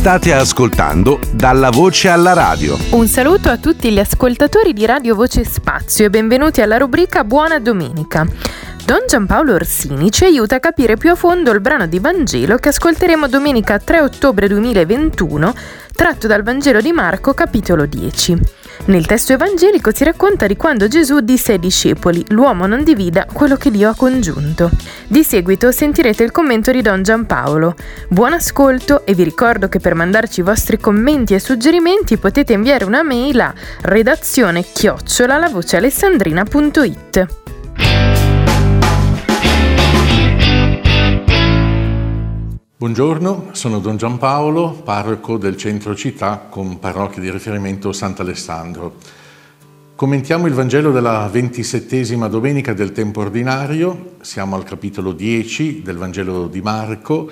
State ascoltando Dalla Voce alla Radio. Un saluto a tutti gli ascoltatori di Radio Voce Spazio e benvenuti alla rubrica Buona Domenica. Don Giampaolo Orsini ci aiuta a capire più a fondo il brano di Vangelo che ascolteremo domenica 3 ottobre 2021, tratto dal Vangelo di Marco, capitolo 10. Nel testo evangelico si racconta di quando Gesù disse ai discepoli: L'uomo non divida quello che Dio ha congiunto. Di seguito sentirete il commento di Don Giampaolo. Buon ascolto e vi ricordo che per mandarci i vostri commenti e suggerimenti potete inviare una mail a redazione chiocciola Buongiorno, sono Don Giampaolo, parroco del centro città con parrocchia di riferimento Sant'Alessandro. Commentiamo il Vangelo della ventisettesima domenica del tempo ordinario, siamo al capitolo 10 del Vangelo di Marco.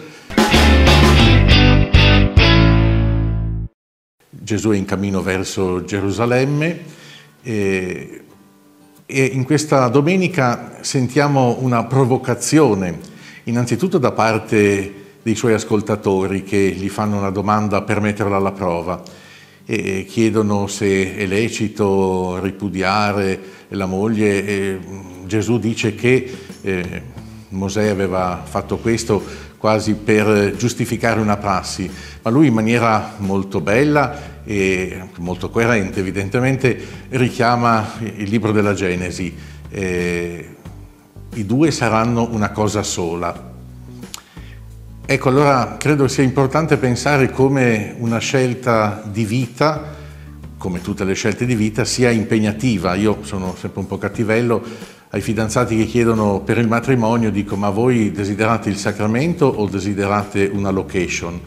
Gesù è in cammino verso Gerusalemme e, e in questa domenica sentiamo una provocazione, innanzitutto da parte dei suoi ascoltatori che gli fanno una domanda per metterla alla prova e chiedono se è lecito ripudiare la moglie. E Gesù dice che eh, Mosè aveva fatto questo quasi per giustificare una prassi, ma lui in maniera molto bella e molto coerente evidentemente richiama il libro della Genesi. Eh, I due saranno una cosa sola, Ecco, allora credo sia importante pensare come una scelta di vita, come tutte le scelte di vita, sia impegnativa. Io sono sempre un po' cattivello ai fidanzati che chiedono per il matrimonio, dico ma voi desiderate il sacramento o desiderate una location?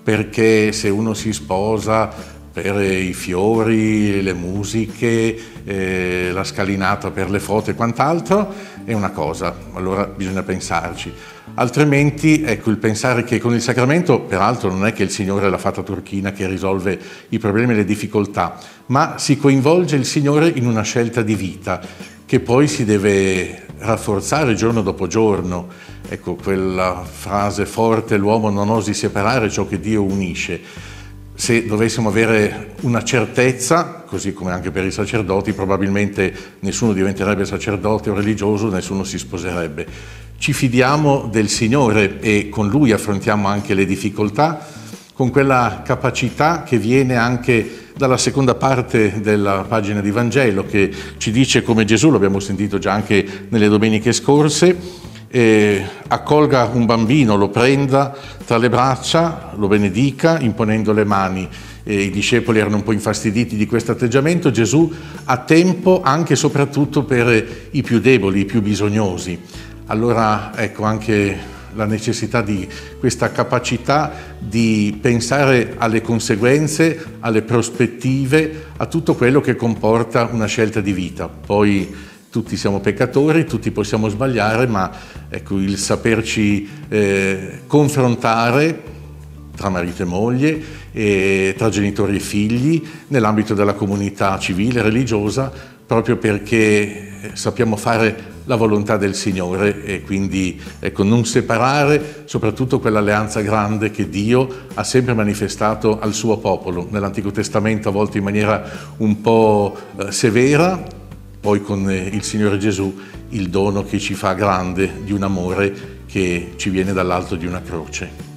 Perché se uno si sposa per i fiori, le musiche, eh, la scalinata per le foto e quant'altro è una cosa, allora bisogna pensarci. Altrimenti, ecco, il pensare che con il sacramento, peraltro non è che il Signore è la fata turchina che risolve i problemi e le difficoltà, ma si coinvolge il Signore in una scelta di vita che poi si deve rafforzare giorno dopo giorno. Ecco, quella frase forte, l'uomo non osi separare ciò che Dio unisce se dovessimo avere una certezza, così come anche per i sacerdoti, probabilmente nessuno diventerebbe sacerdote o religioso, nessuno si sposerebbe. Ci fidiamo del Signore e con Lui affrontiamo anche le difficoltà, con quella capacità che viene anche dalla seconda parte della pagina di Vangelo, che ci dice come Gesù, lo abbiamo sentito già anche nelle domeniche scorse, eh, accolga un bambino, lo prenda tra le braccia, lo benedica imponendo le mani. Eh, I discepoli erano un po' infastiditi di questo atteggiamento, Gesù ha tempo anche e soprattutto per i più deboli, i più bisognosi. Allora ecco anche la necessità di questa capacità di pensare alle conseguenze, alle prospettive, a tutto quello che comporta una scelta di vita. Poi tutti siamo peccatori, tutti possiamo sbagliare, ma ecco, il saperci eh, confrontare tra marito e moglie, e tra genitori e figli, nell'ambito della comunità civile religiosa, proprio perché sappiamo fare la volontà del Signore e quindi ecco, non separare soprattutto quell'alleanza grande che Dio ha sempre manifestato al suo popolo, nell'Antico Testamento a volte in maniera un po' eh, severa, poi con eh, il Signore Gesù il dono che ci fa grande di un amore che ci viene dall'alto di una croce.